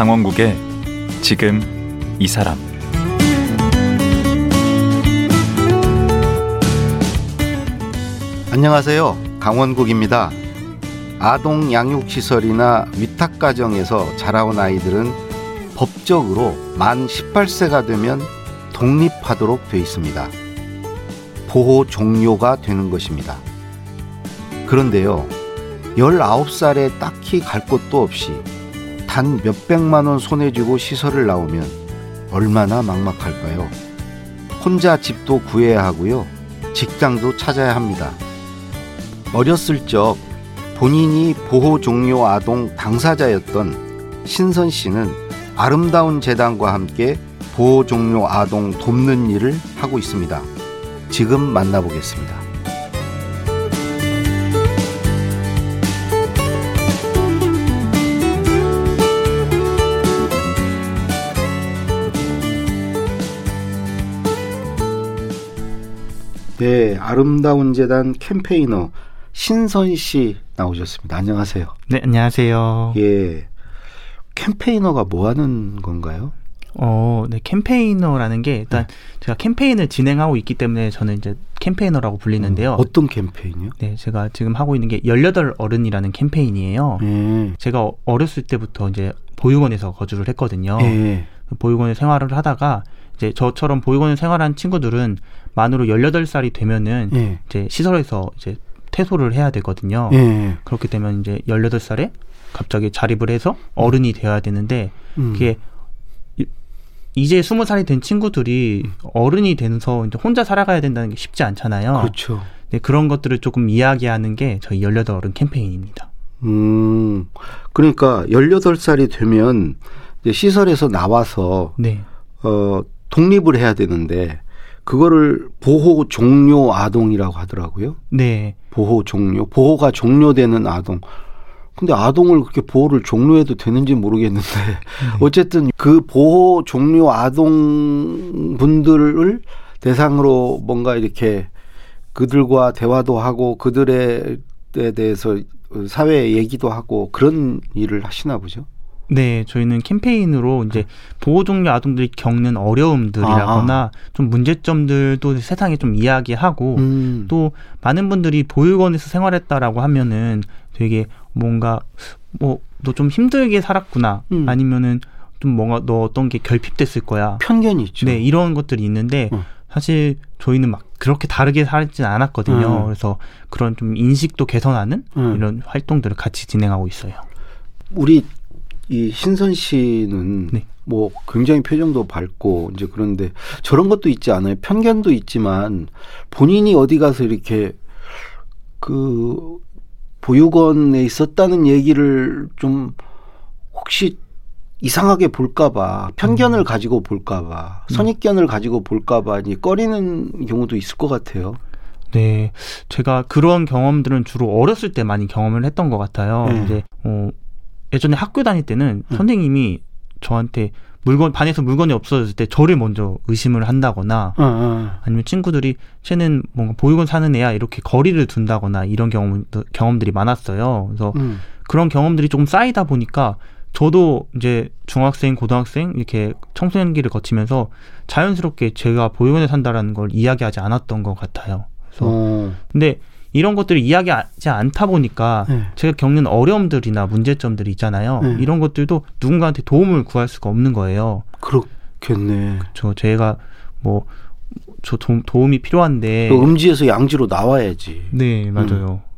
강원국의 지금 이 사람 안녕하세요. 강원국입니다. 아동 양육시설이나 위탁가정에서 자라온 아이들은 법적으로 만 18세가 되면 독립하도록 돼 있습니다. 보호 종료가 되는 것입니다. 그런데요, 19살에 딱히 갈 곳도 없이 단 몇백만 원 손에 쥐고 시설을 나오면 얼마나 막막할까요? 혼자 집도 구해야 하고요. 직장도 찾아야 합니다. 어렸을 적 본인이 보호 종료 아동 당사자였던 신선 씨는 아름다운 재단과 함께 보호 종료 아동 돕는 일을 하고 있습니다. 지금 만나보겠습니다. 네, 아름다운 재단 캠페이너 신선 씨 나오셨습니다. 안녕하세요. 네, 안녕하세요. 예. 캠페이너가 뭐 하는 건가요? 어, 네, 캠페이너라는 게 일단 네. 제가 캠페인을 진행하고 있기 때문에 저는 이제 캠페이너라고 불리는데요. 어, 떤 캠페인이요? 네, 제가 지금 하고 있는 게 18 어른이라는 캠페인이에요. 예. 제가 어렸을 때부터 이제 보육원에서 거주를 했거든요. 예. 보육원에 생활을 하다가 이제 저처럼 보육원에 생활한 친구들은 만으로 18살이 되면은 예. 이제 시설에서 이제 퇴소를 해야 되거든요. 예. 그렇게 되면 이제 18살에 갑자기 자립을 해서 어른이 되어야 되는데 음. 그게 이제 20살이 된 친구들이 어른이 되면서 이제 혼자 살아가야 된다는 게 쉽지 않잖아요. 그렇죠. 네, 그런 것들을 조금 이야기하는 게 저희 18 어른 캠페인입니다. 음. 그러니까 18살이 되면 시설에서 나와서 네. 어 독립을 해야 되는데 그거를 보호 종료 아동이라고 하더라고요. 네. 보호 종료. 보호가 종료되는 아동. 근데 아동을 그렇게 보호를 종료해도 되는지 모르겠는데 네. 어쨌든 그 보호 종료 아동 분들을 대상으로 뭔가 이렇게 그들과 대화도 하고 그들에 대해서 사회 얘기도 하고 그런 일을 하시나 보죠. 네, 저희는 캠페인으로 이제 보호 종류 아동들이 겪는 어려움들이라거나 아하. 좀 문제점들도 세상에 좀 이야기하고 음. 또 많은 분들이 보육원에서 생활했다라고 하면은 되게 뭔가 뭐 너 좀 힘들게 살았구나 음. 아니면은 좀 뭔가 너 어떤 게 결핍됐을 거야 편견이 있죠. 네, 이런 것들이 있는데 음. 사실 저희는 막 그렇게 다르게 살진 않았거든요. 음. 그래서 그런 좀 인식도 개선하는 음. 이런 활동들을 같이 진행하고 있어요. 우리 이 신선 씨는 네. 뭐 굉장히 표정도 밝고 이제 그런데 저런 것도 있지 않아요. 편견도 있지만 본인이 어디 가서 이렇게 그 보육원에 있었다는 얘기를 좀 혹시 이상하게 볼까봐 편견을 음. 가지고 볼까봐 음. 선입견을 가지고 볼까봐 꺼리는 경우도 있을 것 같아요. 네, 제가 그런 경험들은 주로 어렸을 때 많이 경험을 했던 것 같아요. 네. 이제 어, 예전에 학교 다닐 때는 음. 선생님이 저한테 물건 반에서 물건이 없어졌을 때 저를 먼저 의심을 한다거나 어, 어. 아니면 친구들이 쟤는 뭔가 보육원 사는 애야 이렇게 거리를 둔다거나 이런 경험 경험들이 많았어요. 그래서 음. 그런 경험들이 조금 쌓이다 보니까 저도 이제 중학생, 고등학생 이렇게 청소년기를 거치면서 자연스럽게 제가 보육원에 산다라는 걸 이야기하지 않았던 것 같아요. 그래서 어. 근데 이런 것들을 이야기하지 않다 보니까 네. 제가 겪는 어려움들이나 문제점들이 있잖아요. 네. 이런 것들도 누군가한테 도움을 구할 수가 없는 거예요. 그렇겠네. 저 제가 뭐 저 도움이 필요한데 음지에서 양지로 나와야지. 네, 맞아요. 음.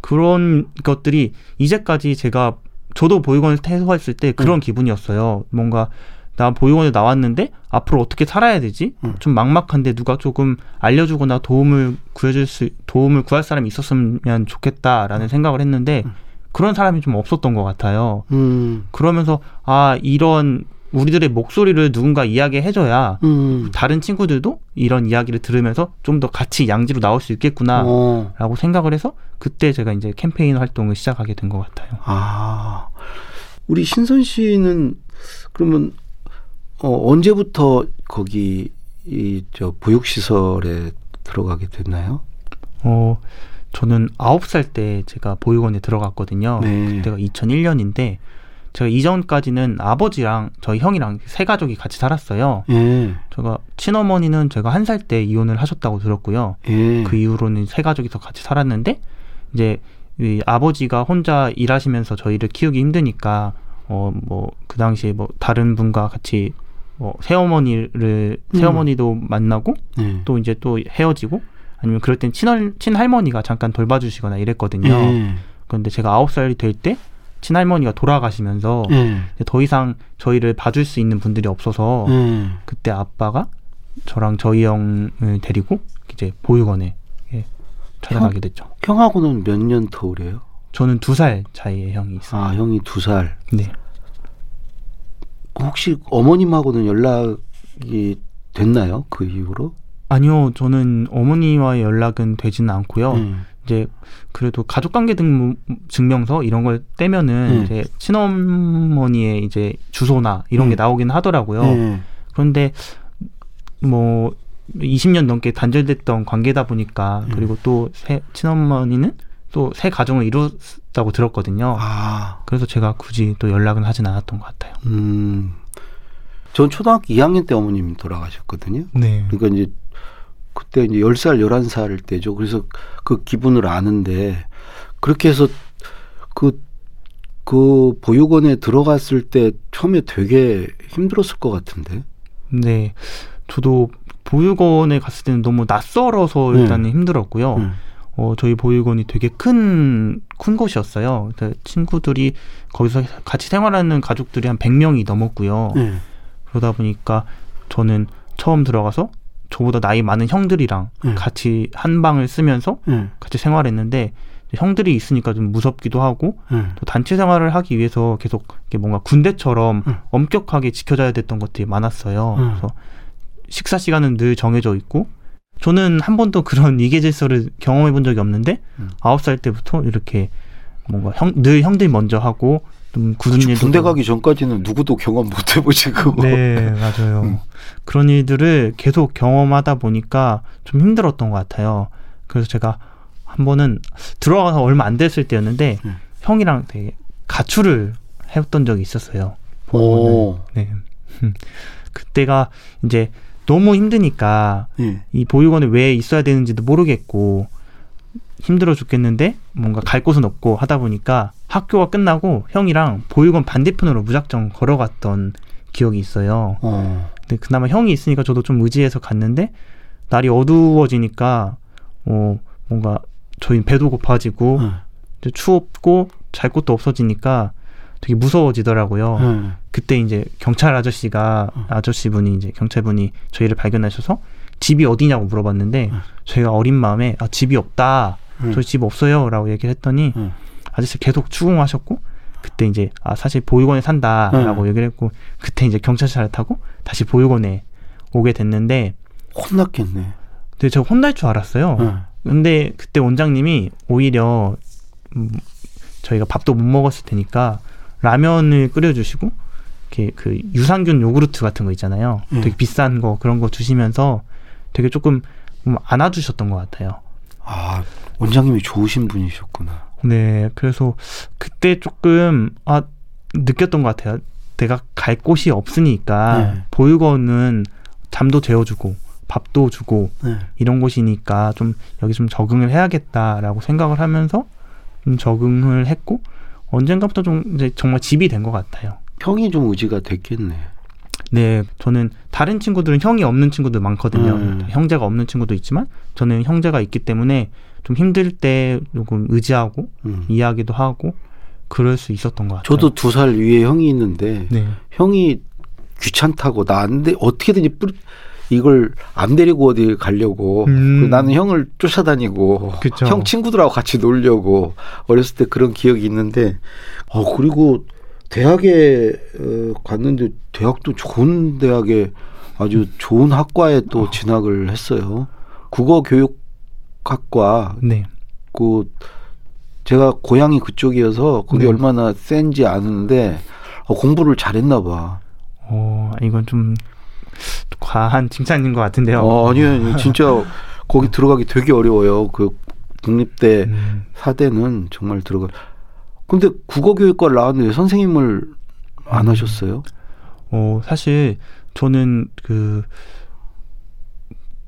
그런 것들이 이제까지 제가 저도 보육원을 퇴소했을 때 그런 음. 기분이었어요. 뭔가 나 보육원에 나왔는데 앞으로 어떻게 살아야 되지? 음. 좀 막막한데 누가 조금 알려주거나 도움을 구해줄 수 도움을 구할 사람이 있었으면 좋겠다라는 음. 생각을 했는데 음. 그런 사람이 좀 없었던 것 같아요. 음. 그러면서 아 이런 우리들의 목소리를 누군가 이야기해줘야 음. 다른 친구들도 이런 이야기를 들으면서 좀 더 같이 양지로 나올 수 있겠구나라고 어. 생각을 해서 그때 제가 이제 캠페인 활동을 시작하게 된 것 같아요. 아 우리 신선 씨는 그러면 어, 언제부터 거기 이 저 보육 시설에 들어가게 됐나요? 어, 저는 아홉 살 때 제가 보육원에 들어갔거든요. 네. 그때가 2001년인데 제가 이전까지는 아버지랑 저희 형이랑 세 가족이 같이 살았어요. 예. 제가 친어머니는 제가 한 살 때 이혼을 하셨다고 들었고요. 예. 그 이후로는 세 가족이서 같이 살았는데 이제 이 아버지가 혼자 일하시면서 저희를 키우기 힘드니까 어 뭐 그 당시에 뭐 다른 분과 같이 뭐 새어머니를 음. 새어머니도 만나고 예. 또 이제 또 헤어지고 아니면 그럴 땐 친할 친할머니가 잠깐 돌봐주시거나 이랬거든요. 예. 그런데 제가 아홉 살이 될 때 친할머니가 돌아가시면서 예. 더 이상 저희를 봐줄 수 있는 분들이 없어서 예. 그때 아빠가 저랑 저희 형을 데리고 이제 보육원에 예, 찾아가게 됐죠. 형, 하고는 몇 년 터울이에요? 저는 두 살 차이에 형이 있어요. 아, 형이 두 살. 네. 혹시 어머님하고는 연락이 됐나요? 그 이후로? 아니요, 저는 어머니와 연락은 되지는 않고요. 음. 이제 그래도 가족관계 등 증명서 이런 걸 떼면은 음. 이제 친어머니의 이제 주소나 이런 음. 게 나오긴 하더라고요. 음. 그런데 뭐 20년 넘게 단절됐던 관계다 보니까 음. 그리고 또 새, 친어머니는 또 새 가정을 이뤘 다고 들었거든요. 아. 그래서 제가 굳이 또 연락은 하진 않았던 것 같아요. 음. 전 초등학교 2학년 때 어머님이 돌아가셨거든요. 네. 그러니까 이제 그때 이제 10살, 11살 때죠. 그래서 그 기분을 아는데 그렇게 해서 그, 그 보육원에 들어갔을 때 처음에 되게 힘들었을 것 같은데. 네. 저도 보육원에 갔을 때는 너무 낯설어서 네. 일단은 네. 힘들었고요. 네. 어, 저희 보육원이 되게 큰, 큰 곳이었어요. 친구들이 거기서 같이 생활하는 가족들이 한 100명이 넘었고요. 네. 그러다 보니까 저는 처음 들어가서 저보다 나이 많은 형들이랑 네. 같이 한 방을 쓰면서 네. 같이 생활했는데 형들이 있으니까 좀 무섭기도 하고 네. 또 단체 생활을 하기 위해서 계속 뭔가 군대처럼 엄격하게 지켜져야 됐던 것들이 많았어요. 그래서 식사 시간은 늘 정해져 있고 저는 한 번도 그런 이계 질서를 경험해 본 적이 없는데 아홉 살 때부터 이렇게 뭔가 형, 늘 형들이 먼저 하고 좀 굳은 일도 군대 가기 전까지는 누구도 경험 못 해보지 그거. 네 맞아요. 음. 그런 일들을 계속 경험하다 보니까 좀 힘들었던 것 같아요. 그래서 제가 한 번은 들어가서 얼마 안 됐을 때였는데 음. 형이랑 되게 가출을 해봤던 적이 있었어요. 오. 네. 그때가 이제 너무 힘드니까 예. 이 보육원에 왜 있어야 되는지도 모르겠고 힘들어 죽겠는데 뭔가 갈 곳은 없고 하다 보니까 학교가 끝나고 형이랑 보육원 반대편으로 무작정 걸어갔던 기억이 있어요. 어. 근데 그나마 형이 있으니까 저도 좀 의지해서 갔는데 날이 어두워지니까 어 뭔가 저희 배도 고파지고 어. 추웠고 잘 곳도 없어지니까 되게 무서워지더라고요. 어. 그때 이제 경찰 아저씨가 어. 아저씨분이 이제 경찰분이 저희를 발견하셔서 집이 어디냐고 물어봤는데 어. 저희가 어린 마음에 아 집이 없다. 음. 저희 집 없어요라고 얘기를 했더니 음. 아저씨 계속 추궁하셨고 그때 이제 아 사실 보육원에 산다라고 음. 얘기를 했고 그때 이제 경찰차를 타고 다시 보육원에 오게 됐는데 혼났겠네. 근데 제가 혼날 줄 알았어요. 음. 근데 그때 원장님이 오히려 음, 저희가 밥도 못 먹었을 테니까 라면을 끓여주시고 이렇게 그 유산균 요구르트 같은 거 있잖아요. 음. 되게 비싼 거 그런 거 주시면서 되게 조금 안아주셨던 것 같아요. 아 원장님이 좋으신 분이셨구나. 네, 그래서 그때 조금 아 느꼈던 것 같아요. 내가 갈 곳이 없으니까 네. 보육원은 잠도 재워주고 밥도 주고 네. 이런 곳이니까 좀 여기 좀 적응을 해야겠다라고 생각을 하면서 좀 적응을 했고 언젠가부터 좀 이제 정말 집이 된 것 같아요. 형이 좀 의지가 됐겠네. 네, 저는 다른 친구들은 형이 없는 친구들 많거든요. 음. 형제가 없는 친구도 있지만 저는 형제가 있기 때문에 좀 힘들 때 조금 의지하고 음. 이야기도 하고 그럴 수 있었던 것 같아요. 저도 두 살 위에 형이 있는데 네. 형이 귀찮다고 나안데 어떻게든지 뿌리, 이걸 안 데리고 어디 가려고 음. 나는 형을 쫓아다니고 그쵸. 형 친구들하고 같이 놀려고 어렸을 때 그런 기억이 있는데 어 그리고 대학에 어, 갔는데 대학도 좋은 대학에 아주 좋은 학과에 또 어. 진학을 했어요. 국어 교육학과. 네. 그 제가 고향이 그쪽이어서 그게 네. 얼마나 센지 아는데 어, 공부를 잘했나 봐. 어, 이건 좀 과한 칭찬인 것 같은데요. 어, 아니요, 진짜 거기 들어가기 되게 어려워요. 그 국립대 음. 사대는 정말 들어가. 근데 국어교육과를 나왔는데 선생님을 안 음. 하셨어요? 어, 사실 저는 그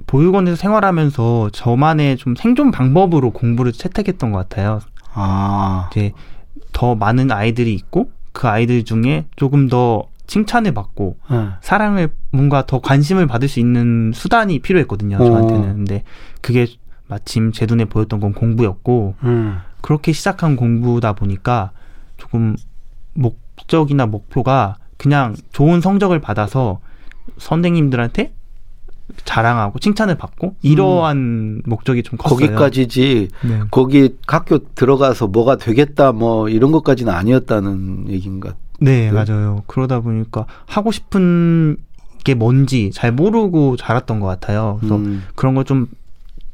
보육원에서 생활하면서 저만의 좀 생존 방법으로 공부를 채택했던 것 같아요. 아. 이제 더 많은 아이들이 있고 그 아이들 중에 조금 더 칭찬을 받고 네. 사랑을 뭔가 더 관심을 받을 수 있는 수단이 필요했거든요. 어. 저한테는. 근데 그게 마침 제 눈에 보였던 건 공부였고 음. 그렇게 시작한 공부다 보니까 조금 목적이나 목표가 그냥 좋은 성적을 받아서 선생님들한테 자랑하고 칭찬을 받고 이러한 음. 목적이 좀 컸어요. 거기까지지. 네. 거기 학교 들어가서 뭐가 되겠다 뭐 이런 것까지는 아니었다는 얘기인가. 네, 네, 맞아요. 그러다 보니까 하고 싶은 게 뭔지 잘 모르고 자랐던 것 같아요. 그래서 음. 그런 걸 좀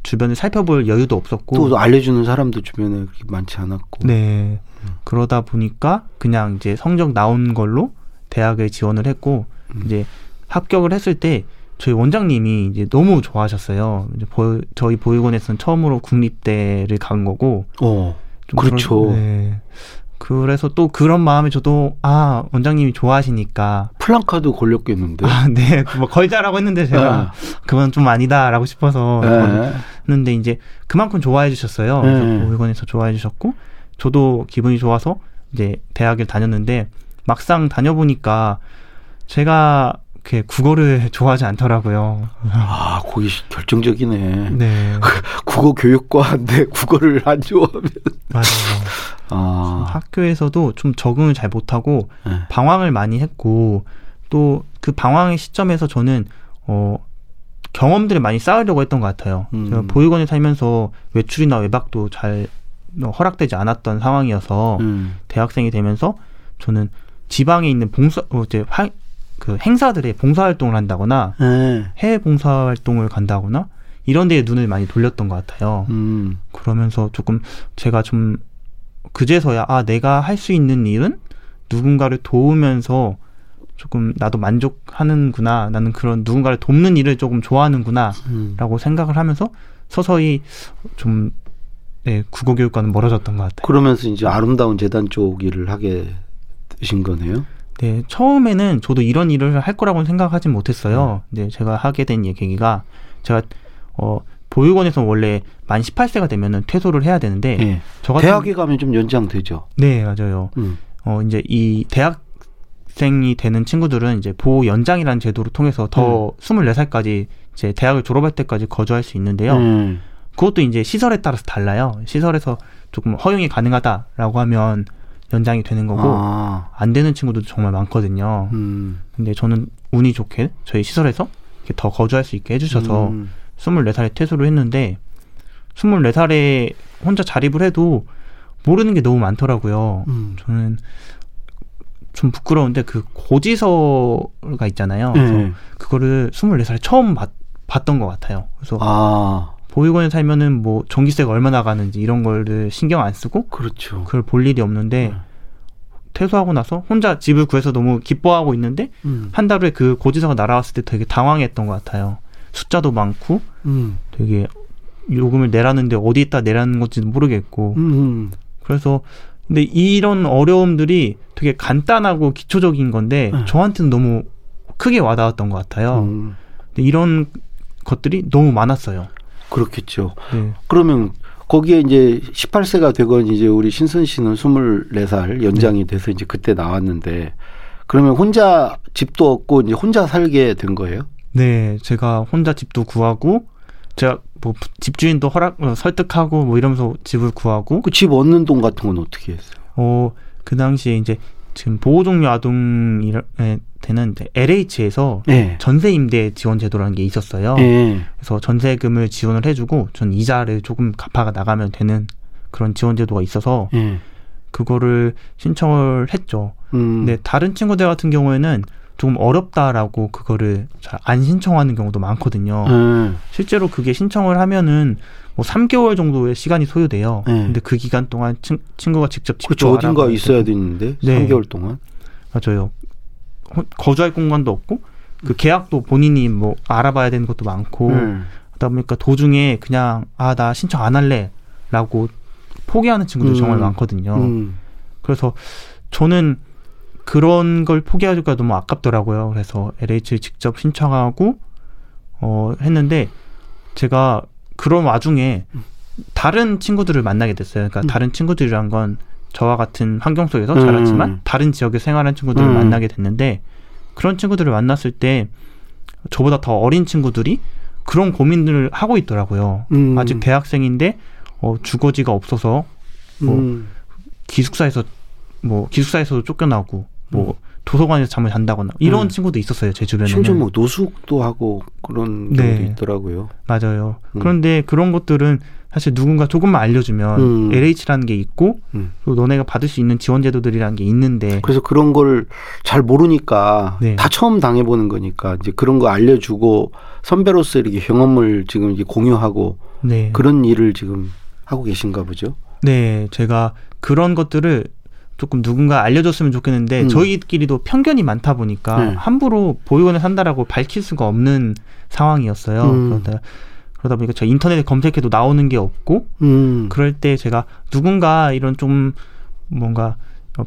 주변에 살펴볼 여유도 없었고 또 알려주는 사람도 주변에 그렇게 많지 않았고. 네. 음. 그러다 보니까 그냥 이제 성적 나온 걸로 대학에 지원을 했고 음. 이제 합격을 했을 때 저희 원장님이 이제 너무 좋아하셨어요. 이제 보, 저희 보육원에서는 처음으로 국립대를 간 거고. 어, 그렇죠. 그런, 네. 그래서 또 그런 마음에 저도 아 원장님이 좋아하시니까 플랑카드 걸렸겠는데. 아, 네, 뭐 걸자라고 했는데 제가 네. 그건 좀 아니다라고 싶어서 네. 했는데 이제 그만큼 좋아해 주셨어요. 네. 보육원에서 좋아해 주셨고 저도 기분이 좋아서 이제 대학을 다녔는데 막상 다녀보니까 제가 그렇게 국어를 좋아하지 않더라고요. 아, 거기 결정적이네. 네. 국어 교육과인데 국어를 안 좋아하면. 맞아요. 아. 학교에서도 좀 적응을 잘 못하고 네. 방황을 많이 했고 또 그 방황의 시점에서 저는 어 경험들을 많이 쌓으려고 했던 것 같아요. 음. 제가 보육원에 살면서 외출이나 외박도 잘 허락되지 않았던 상황이어서 음. 대학생이 되면서 저는 지방에 있는 봉사 어, 이제 화, 그 행사들의 봉사활동을 한다거나 네. 해외 봉사활동을 간다거나 이런 데에 눈을 많이 돌렸던 것 같아요. 음. 그러면서 조금 제가 좀 그제서야 아 내가 할 수 있는 일은 누군가를 도우면서 조금 나도 만족하는구나 나는 그런 누군가를 돕는 일을 조금 좋아하는구나라고 음. 생각을 하면서 서서히 좀 네, 국어 교육과는 멀어졌던 것 같아요. 그러면서 이제 아름다운 재단 쪽 일을 하게 되신 거네요. 네, 처음에는 저도 이런 일을 할 거라고는 생각하지 못했어요. 음. 네, 제가 하게 된 계기가 제가 어 보육원에서 원래 만 18세가 되면은 퇴소를 해야 되는데 네. 저 같은 대학에 가면 좀 연장되죠. 네, 맞아요. 음. 어 이제 이 대학 생이 되는 친구들은 이제 보호 연장이라는 제도를 통해서 더 음. 24살까지 이제 대학을 졸업할 때까지 거주할 수 있는데요. 음. 그것도 이제 시설에 따라서 달라요. 시설에서 조금 허용이 가능하다라고 하면 연장이 되는 거고 아. 안 되는 친구들도 정말 많거든요. 음. 근데 저는 운이 좋게 저희 시설에서 이렇게 더 거주할 수 있게 해주셔서 음. 24살에 퇴소를 했는데 24살에 혼자 자립을 해도 모르는 게 너무 많더라고요. 음. 저는 좀 부끄러운데 그 고지서가 있잖아요. 그래서 네. 그거를 24살에 처음 봤, 봤던 것 같아요. 그래서 아. 보육원에 살면은 뭐 전기세가 얼마 나가는지 이런 거를 신경 안 쓰고 그렇죠. 그걸 볼 일이 없는데 네. 퇴소하고 나서 혼자 집을 구해서 너무 기뻐하고 있는데 음. 한 달 후에 그 고지서가 날아왔을 때 되게 당황했던 것 같아요. 숫자도 많고 음. 되게 요금을 내라는데 어디에다 내라는 건지도 모르겠고 음. 그래서 근데 이런 어려움들이 되게 간단하고 기초적인 건데 네. 저한테는 너무 크게 와닿았던 것 같아요. 음. 근데 이런 것들이 너무 많았어요. 그렇겠죠. 네. 그러면 거기에 이제 18세가 되건 이제 우리 신선 씨는 24살 연장이 네. 돼서 이제 그때 나왔는데 그러면 혼자 집도 없고 이제 혼자 살게 된 거예요? 네, 제가 혼자 집도 구하고 제가 뭐 집주인도 허락 어, 설득하고 뭐 이러면서 집을 구하고 그 집 얻는 돈 같은 건 어떻게 했어요? 어, 그 당시에 이제 지금 보호종료 아동이 되는 LH에서 네. 전세 임대 지원 제도라는 게 있었어요. 네. 그래서 전세금을 지원을 해주고 전 이자를 조금 갚아가 나가면 되는 그런 지원 제도가 있어서 네. 그거를 신청을 했죠. 음. 근데 다른 친구들 같은 경우에는 조금 어렵다라고 그거를 잘 안 신청하는 경우도 많거든요. 음. 실제로 그게 신청을 하면은 뭐 3개월 정도의 시간이 소요돼요. 네. 근데 그 기간 동안 친, 친구가 직접 그렇죠. 어딘가 있어야 되는데 네. 3개월 동안 맞아요. 거주할 공간도 없고 그 계약도 본인이 뭐 알아봐야 되는 것도 많고 음. 그러다 보니까 도중에 그냥 아 나 신청 안 할래라고 포기하는 친구들 음. 정말 많거든요. 음. 그래서 저는 그런 걸 포기하기가 너무 아깝더라고요. 그래서 LH를 직접 신청하고 어 했는데 제가 그런 와중에 다른 친구들을 만나게 됐어요. 그러니까 음. 다른 친구들이란 건 저와 같은 환경 속에서 음. 자랐지만 다른 지역에 생활한 친구들을 음. 만나게 됐는데 그런 친구들을 만났을 때 저보다 더 어린 친구들이 그런 고민들을 하고 있더라고요. 음. 아직 대학생인데 어, 주거지가 없어서 뭐 음. 기숙사에서 뭐 기숙사에서도 쫓겨나고 뭐 음. 도서관에서 잠을 잔다거나 이런 음. 친구도 있었어요 제 주변에 심지어 뭐 노숙도 하고 그런 경우도 네. 있더라고요. 맞아요. 음. 그런데 그런 것들은 사실 누군가 조금만 알려주면 음. LH라는 게 있고 음. 또 너네가 받을 수 있는 지원 제도들이라는 게 있는데 그래서 그런 걸 잘 모르니까 네. 다 처음 당해보는 거니까 이제 그런 거 알려주고 선배로서 이렇게 경험을 지금 이제 공유하고 네. 그런 일을 지금 하고 계신가 보죠. 네, 제가 그런 것들을 조금 누군가 알려줬으면 좋겠는데 음. 저희끼리도 편견이 많다 보니까 네. 함부로 보육원에 산다라고 밝힐 수가 없는 상황이었어요. 음. 그러다 그러다 보니까 저 인터넷에 검색해도 나오는 게 없고 음. 그럴 때 제가 누군가 이런 좀 뭔가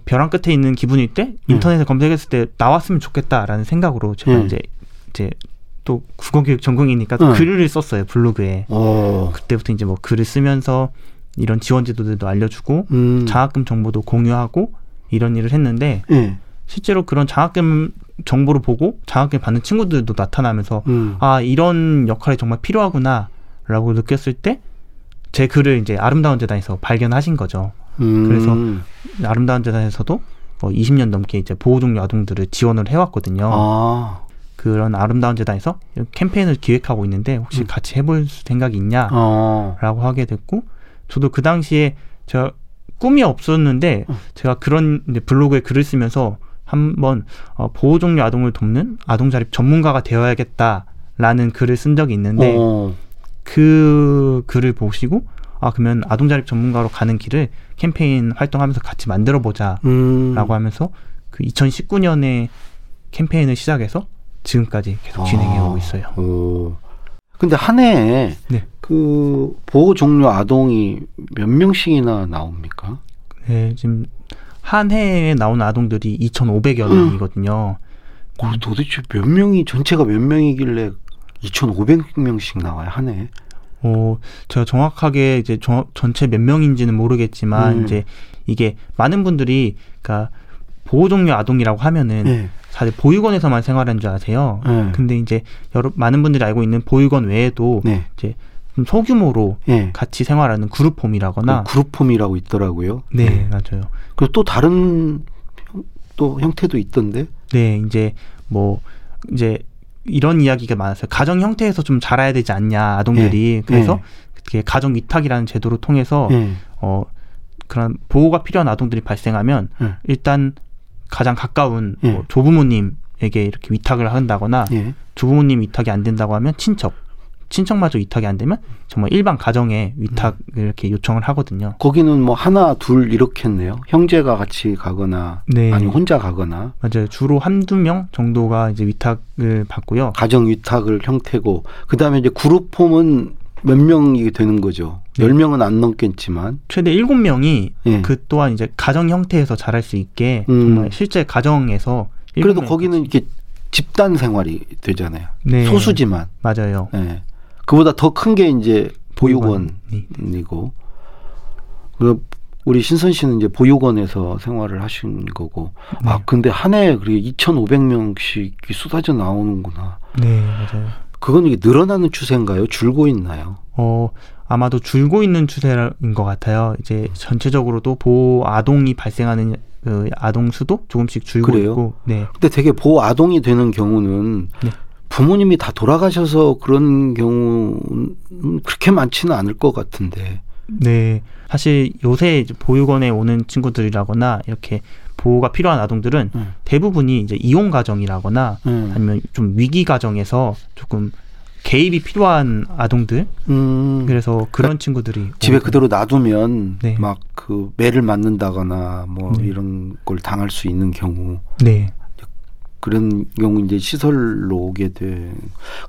벼랑 끝에 있는 기분일 때 네. 인터넷에 검색했을 때 나왔으면 좋겠다라는 생각으로 제가 네. 이제 이제 또 국어교육 전공이니까 또 네. 글을 썼어요 블로그에 오. 어. 그때부터 이제 뭐 글을 쓰면서 이런 지원 제도들도 알려주고 음. 장학금 정보도 공유하고 이런 일을 했는데 네. 실제로 그런 장학금 정보를 보고 장학금 받는 친구들도 나타나면서 음. 아 이런 역할이 정말 필요하구나라고 느꼈을 때 제 글을 이제 아름다운 재단에서 발견하신 거죠. 음. 그래서 아름다운 재단에서도 뭐 20년 넘게 이제 보호 종류 아동들을 지원을 해왔거든요. 아. 그런 아름다운 재단에서 캠페인을 기획하고 있는데 혹시 음. 같이 해볼 생각이 있냐라고 어. 하게 됐고 저도 그 당시에 제가 꿈이 없었는데 어. 제가 그런 블로그에 글을 쓰면서 한번 어, 보호 종류 아동을 돕는 아동 자립 전문가가 되어야겠다라는 글을 쓴 적이 있는데 어. 그 글을 보시고 아 그러면 아동 자립 전문가로 가는 길을 캠페인 활동하면서 같이 만들어 보자라고 음. 하면서 그 2019년에 캠페인을 시작해서 지금까지 계속 진행해 오고 아. 있어요. 오. 근데 한 해에 네. 그 보호 종료 아동이 몇 명씩이나 나옵니까? 네, 지금 한 해에 나오는 아동들이 2,500여 명이거든요. 그 도대체 몇 명이 전체가 몇 명이길래 2,500명씩 나와요 한 해? 어, 제가 정확하게 이제 저, 전체 몇 명인지는 모르겠지만 음. 이제 이게 많은 분들이 그러니까 보호 종료 아동이라고 하면은 네. 사실 보육원에서만 생활하는 줄 아세요. 네. 근데 이제 여러 많은 분들이 알고 있는 보육원 외에도 네. 이제 좀 소규모로 네. 같이 생활하는 그룹홈이라거나 그 그룹홈이라고 있더라고요. 네, 네, 맞아요. 그리고 또 다른 또 형태도 있던데. 네, 이제 뭐 이제 이런 이야기가 많았어요. 가정 형태에서 좀 자라야 되지 않냐 아동들이. 네. 그래서 네. 가정 위탁이라는 제도를 통해서 네. 어 그런 보호가 필요한 아동들이 발생하면 네. 일단 가장 가까운 예. 뭐 조부모님에게 이렇게 위탁을 한다거나 예. 조부모님 위탁이 안 된다고 하면 친척 친척마저 위탁이 안 되면 정말 일반 가정에 위탁을 음. 이렇게 요청을 하거든요. 거기는 뭐 하나 둘 이렇겠네요. 형제가 같이 가거나 네. 아니 혼자 가거나 맞아요. 주로 한두 명 정도가 이제 위탁을 받고요. 가정 위탁을 형태고 그다음에 이제 그룹 홈은 몇 명이 되는 거죠. 네. 10명은 안 넘겠지만 최대 7명이 예. 그 또한 이제 가정 형태에서 자랄 수 있게 음. 정말 실제 가정에서 그래도 거기는 이렇게 집단 생활이 되잖아요. 네. 소수지만 맞아요. 네. 그보다 더 큰 게 이제 보육원이고 그 우리 신선 씨는 이제 보육원에서 생활을 하신 거고 네. 아 근데 한 해에 그게 2,500명씩 쏟아져 나오는구나. 네 맞아요. 그건 이게 늘어나는 추세인가요? 줄고 있나요? 어, 아마도 줄고 있는 추세인 것 같아요. 이제 전체적으로도 보호 아동이 발생하는 그 아동 수도 조금씩 줄고 그래요? 있고. 네. 근데 되게 보호 아동이 되는 경우는 네. 부모님이 다 돌아가셔서 그런 경우는 그렇게 많지는 않을 것 같은데. 네. 사실 요새 보육원에 오는 친구들이라거나 이렇게 보호가 필요한 아동들은 음. 대부분이 이제 이혼 가정이라거나 음. 아니면 좀 위기 가정에서 조금 개입이 필요한 아동들 음. 그래서 그런 친구들이 집에. 그대로 놔두면 네. 막그 매를 맞는다거나 뭐 네. 이런 걸 당할 수 있는 경우 네. 그런 경우 이제 시설로 오게 돼.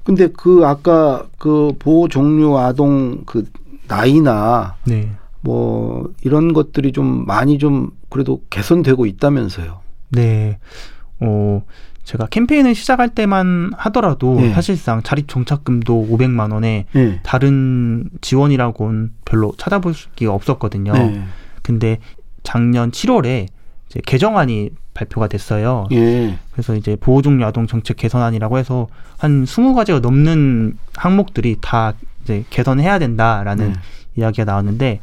근데 그 아까 그 보호 종류 아동 그 나이나 네. 뭐 이런 것들이 좀 많이 좀 그래도 개선되고 있다면서요. 네. 어, 제가 캠페인을 시작할 때만 하더라도 네. 사실상 자립 정착금도 500만 원에 네. 다른 지원이라고는 별로 찾아볼 수가 없었거든요. 네. 근데 작년 7월에 이제 개정안이 발표가 됐어요. 예. 그래서 이제 보호종료 아동 정책 개선안이라고 해서 한 20가지가 넘는 항목들이 다 이제 개선해야 된다라는 네. 이야기가 나왔는데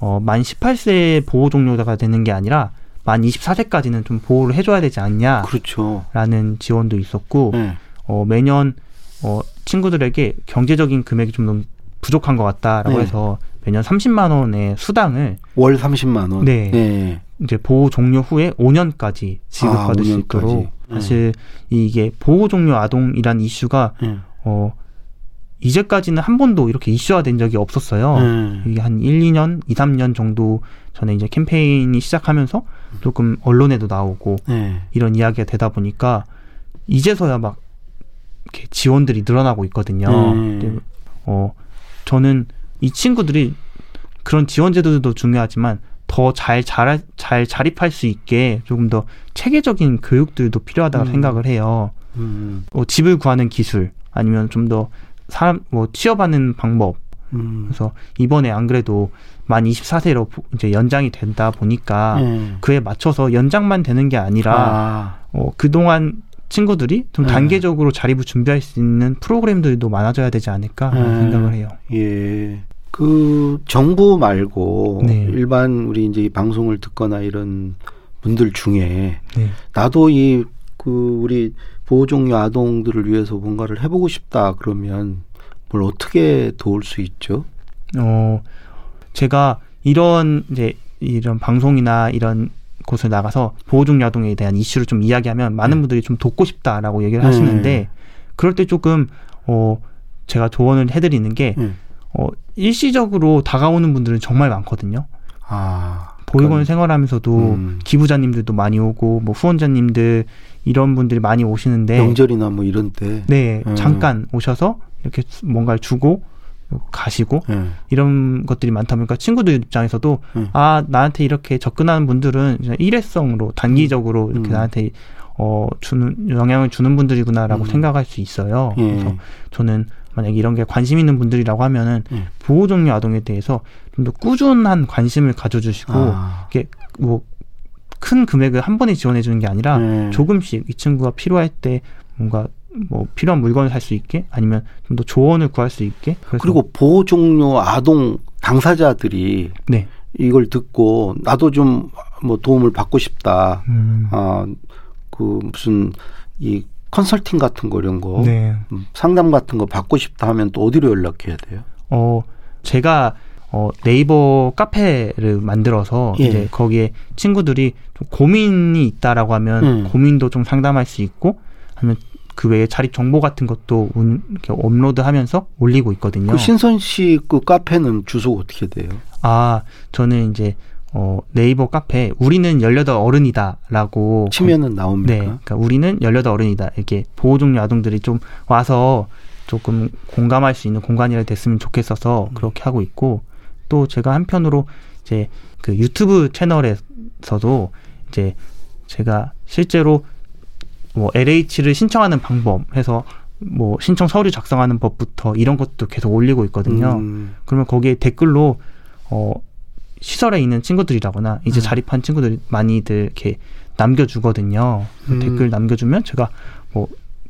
어, 만 18세 보호 종료가 되는 게 아니라 만 24세까지는 좀 보호를 해줘야 되지 않냐. 그렇죠. 라는 지원도 있었고, 네. 어, 매년, 어, 친구들에게 경제적인 금액이 좀 너무 부족한 것 같다라고 네. 해서 매년 30만 원의 수당을 월 30만 원. 네. 네. 이제 보호 종료 후에 5년까지 지급받을 아, 수 있도록 네. 사실 이게 보호 종료 아동이란 이슈가 네. 어 이제까지는 한 번도 이렇게 이슈화된 적이 없었어요. 음. 이게 한 1, 2년, 2, 3년 정도 전에 이제 캠페인이 시작하면서 조금 언론에도 나오고 네. 이런 이야기가 되다 보니까 이제서야 막 이렇게 지원들이 늘어나고 있거든요. 음. 어 저는 이 친구들이 그런 지원 제도도 중요하지만 더 잘 잘 잘 자립할 수 있게 조금 더 체계적인 교육들도 필요하다고 음. 생각을 해요. 음. 뭐 집을 구하는 기술 아니면 좀더 사람 뭐 취업하는 방법 음. 그래서 이번에 안 그래도 만 24세로 이제 연장이 된다 보니까 음. 그에 맞춰서 연장만 되는 게 아니라 아. 어, 그동안 친구들이 좀 네. 단계적으로 자립을 준비할 수 있는 프로그램들도 많아져야 되지 않을까 네. 생각을 해요. 예. 그 정부 말고 네. 일반 우리 이제 방송을 듣거나 이런 분들 중에 네. 나도 이 그 우리 보호종료 아동들을 위해서 뭔가를 해보고 싶다 그러면 뭘 어떻게 도울 수 있죠? 어, 제가 이런 이제 이런 방송이나 이런 곳을 나가서 보호종료 아동에 대한 이슈를 좀 이야기하면 많은 네. 분들이 좀 돕고 싶다라고 얘기를 하시는데 네. 그럴 때 조금 어 제가 조언을 해드리는 게 네. 어, 일시적으로 다가오는 분들은 정말 많거든요. 아, 보육원 생활하면서도 음. 기부자님들도 많이 오고 뭐 후원자님들 이런 분들이 많이 오시는데 명절이나 뭐 이런 때 네, 음. 잠깐 오셔서 이렇게 뭔가를 주고 가시고 음. 이런 것들이 많다 보니까 친구들 입장에서도 음. 아 나한테 이렇게 접근하는 분들은 일회성으로 단기적으로 음. 이렇게 나한테 어 주는 영향을 주는 분들이구나라고 음. 생각할 수 있어요. 예. 그래서 저는 만약 이런 게 관심 있는 분들이라고 하면은 예. 보호 종료 아동에 대해서 좀 더 꾸준한 관심을 가져주시고 아. 이게 뭐 큰 금액을 한 번에 지원해 주는 게 아니라 네. 조금씩 이 친구가 필요할 때 뭔가 뭐 필요한 물건을 살 수 있게 아니면 좀 더 조언을 구할 수 있게 그리고 보호 종료 아동 당사자들이 네. 이걸 듣고 나도 좀 뭐 도움을 받고 싶다. 음. 아그 무슨 이 컨설팅 같은 거 이런 거 네. 음, 상담 같은 거 받고 싶다 하면 또 어디로 연락해야 돼요? 어 제가 어, 네이버 카페를 만들어서 예. 이제 거기에 친구들이 좀 고민이 있다라고 하면 음. 고민도 좀 상담할 수 있고 하면 그 외에 자립 정보 같은 것도 운, 이렇게 업로드하면서 올리고 있거든요. 그 신선 씨 그 카페는 주소 어떻게 돼요? 아 저는 이제 어, 네이버 카페 우리는 열여덟 어른이다라고 치면은 나옵니까? 네, 그러니까 우리는 열여덟 어른이다 이렇게 보호 종류 아동들이 좀 와서 조금 공감할 수 있는 공간이 됐으면 좋겠어서 음. 그렇게 하고 있고 또 제가 한편으로 이제 그 유튜브 채널에서도 이제 제가 실제로 뭐 LH를 신청하는 방법 해서 뭐 신청 서류 작성하는 법부터 이런 것도 계속 올리고 있거든요. 음. 그러면 거기에 댓글로 어 시설에 있는 친구들이라거나 이제 음. 자립한 친구들이 많이들 이렇게 남겨주거든요. 음. 댓글 남겨주면 제가 뭐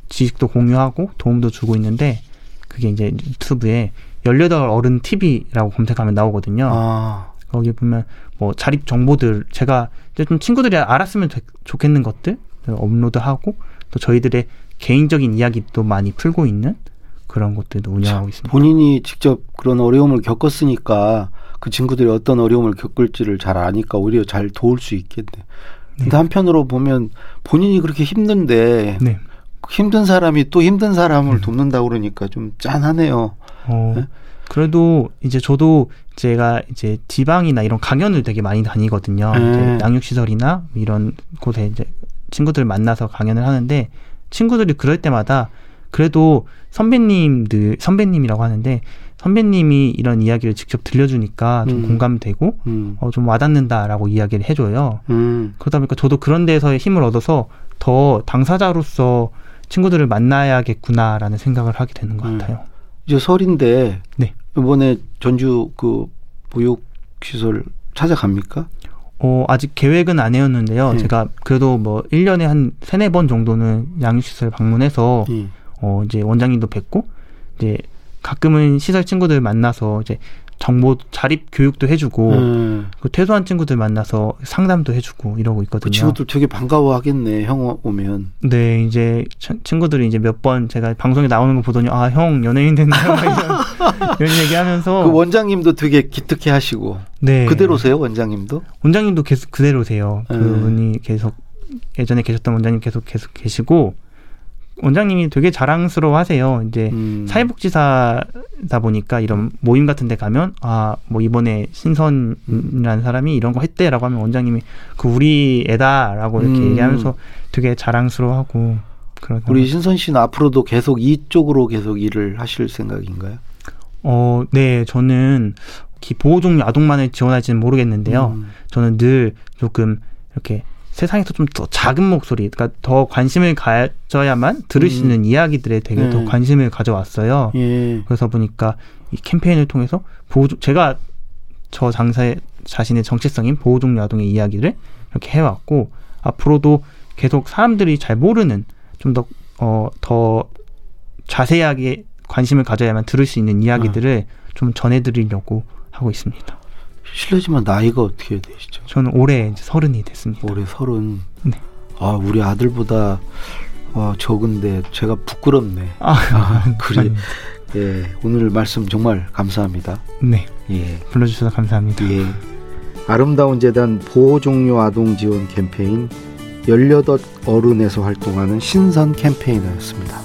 지식도 공유하고 도움도 주고 있는데 그게 이제 유튜브에 열여덟 어른 TV라고 검색하면 나오거든요. 아. 거기 보면 뭐 자립 정보들 제가 이제 좀 친구들이 알았으면 좋겠는 것들 업로드하고 또 저희들의 개인적인 이야기도 많이 풀고 있는 그런 것들도 운영하고 있습니다. 본인이 직접 그런 어려움을 겪었으니까 그 친구들이 어떤 어려움을 겪을지를 잘 아니까 오히려 잘 도울 수 있겠네. 근데 네. 한편으로 보면 본인이 그렇게 힘든데 네. 힘든 사람이 또 힘든 사람을 음. 돕는다 그러니까 좀 짠하네요. 어, 네? 그래도 이제 저도 제가 이제 지방이나 이런 강연을 되게 많이 다니거든요. 네. 양육 시설이나 이런 곳에 이제 친구들 만나서 강연을 하는데 친구들이 그럴 때마다 그래도 선배님들 선배님이라고 하는데 선배님이 이런 이야기를 직접 들려주니까 좀 음. 공감되고 음. 어, 좀 와닿는다라고 이야기를 해줘요. 음. 그러다 보니까 저도 그런 데서의 힘을 얻어서 더 당사자로서 친구들을 만나야겠구나라는 생각을 하게 되는 것 음. 같아요. 이제 설인데 네. 이번에 전주 그 보육 시설 찾아갑니까? 어, 아직 계획은 안 해왔는데요. 네. 제가 그래도 뭐 1년에 한 세네 번 정도는 양육시설 방문해서 네. 어, 이제 원장님도 뵙고 이제 가끔은 시설 친구들 만나서 이제 정보 자립 교육도 해주고 음. 그 퇴소한 친구들 만나서 상담도 해주고 이러고 있거든요. 그 친구들 되게 반가워하겠네 형 오면. 네 이제 친구들이 이제 몇 번 제가 방송에 나오는 거 보더니 아 형 연예인 됐네요 이런, 이런 얘기하면서 그 원장님도 되게 기특해하시고. 네 그대로세요 원장님도? 원장님도 계속 그대로세요. 음. 그분이 계속 예전에 계셨던 원장님 계속 계속 계시고 원장님이 되게 자랑스러워 하세요. 이제 음. 사회복지사다 보니까 이런 모임 같은 데 가면 아 뭐 이번에 신선이라는 사람이 이런 거 했대라고 하면 원장님이 그 우리 애다라고 이렇게 음. 얘기하면서 되게 자랑스러워 하고 그런 우리 신선 씨는 앞으로도 계속 이쪽으로 계속 일을 하실 생각인가요? 어, 네, 저는 보호 종류 아동만을 지원할지는 모르겠는데요. 음. 저는 늘 조금 이렇게 세상에서 좀 더 작은 목소리, 그러니까 더 관심을 가져야만 들을 수 있는 음. 이야기들에 되게 네. 더 관심을 가져왔어요. 예. 그래서 보니까 이 캠페인을 통해서 보호 제가 저 장사의 자신의 정체성인 보호종류 아동의 이야기를 이렇게 해왔고 앞으로도 계속 사람들이 잘 모르는 좀더 어, 더 자세하게 관심을 가져야만 들을 수 있는 이야기들을 어. 좀 전해드리려고 하고 있습니다. 실례지만 나이가 어떻게 되시죠? 저는 올해 이제 서른이 됐습니다. 올해 서른. 네. 아 우리 아들보다 어, 적은데 제가 부끄럽네. 아, 아 그래. 예, 오늘 말씀 정말 감사합니다. 네. 예. 불러주셔서 감사합니다. 예. 아름다운 재단 보호종료 아동 지원 캠페인 18 어른에서 활동하는 신선 캠페이너였습니다.